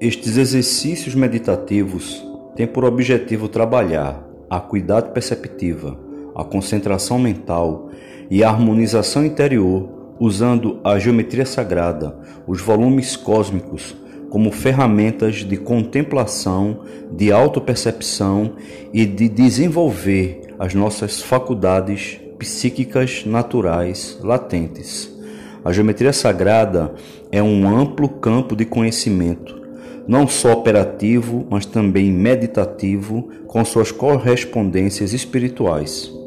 Estes exercícios meditativos têm por objetivo trabalhar a cuidado perceptiva, a concentração mental e a harmonização interior usando a geometria sagrada, os volumes cósmicos como ferramentas de contemplação, de autopercepção e de desenvolver as nossas faculdades psíquicas naturais latentes. A geometria sagrada é um amplo campo de conhecimento, não só operativo, mas também meditativo, com suas correspondências espirituais.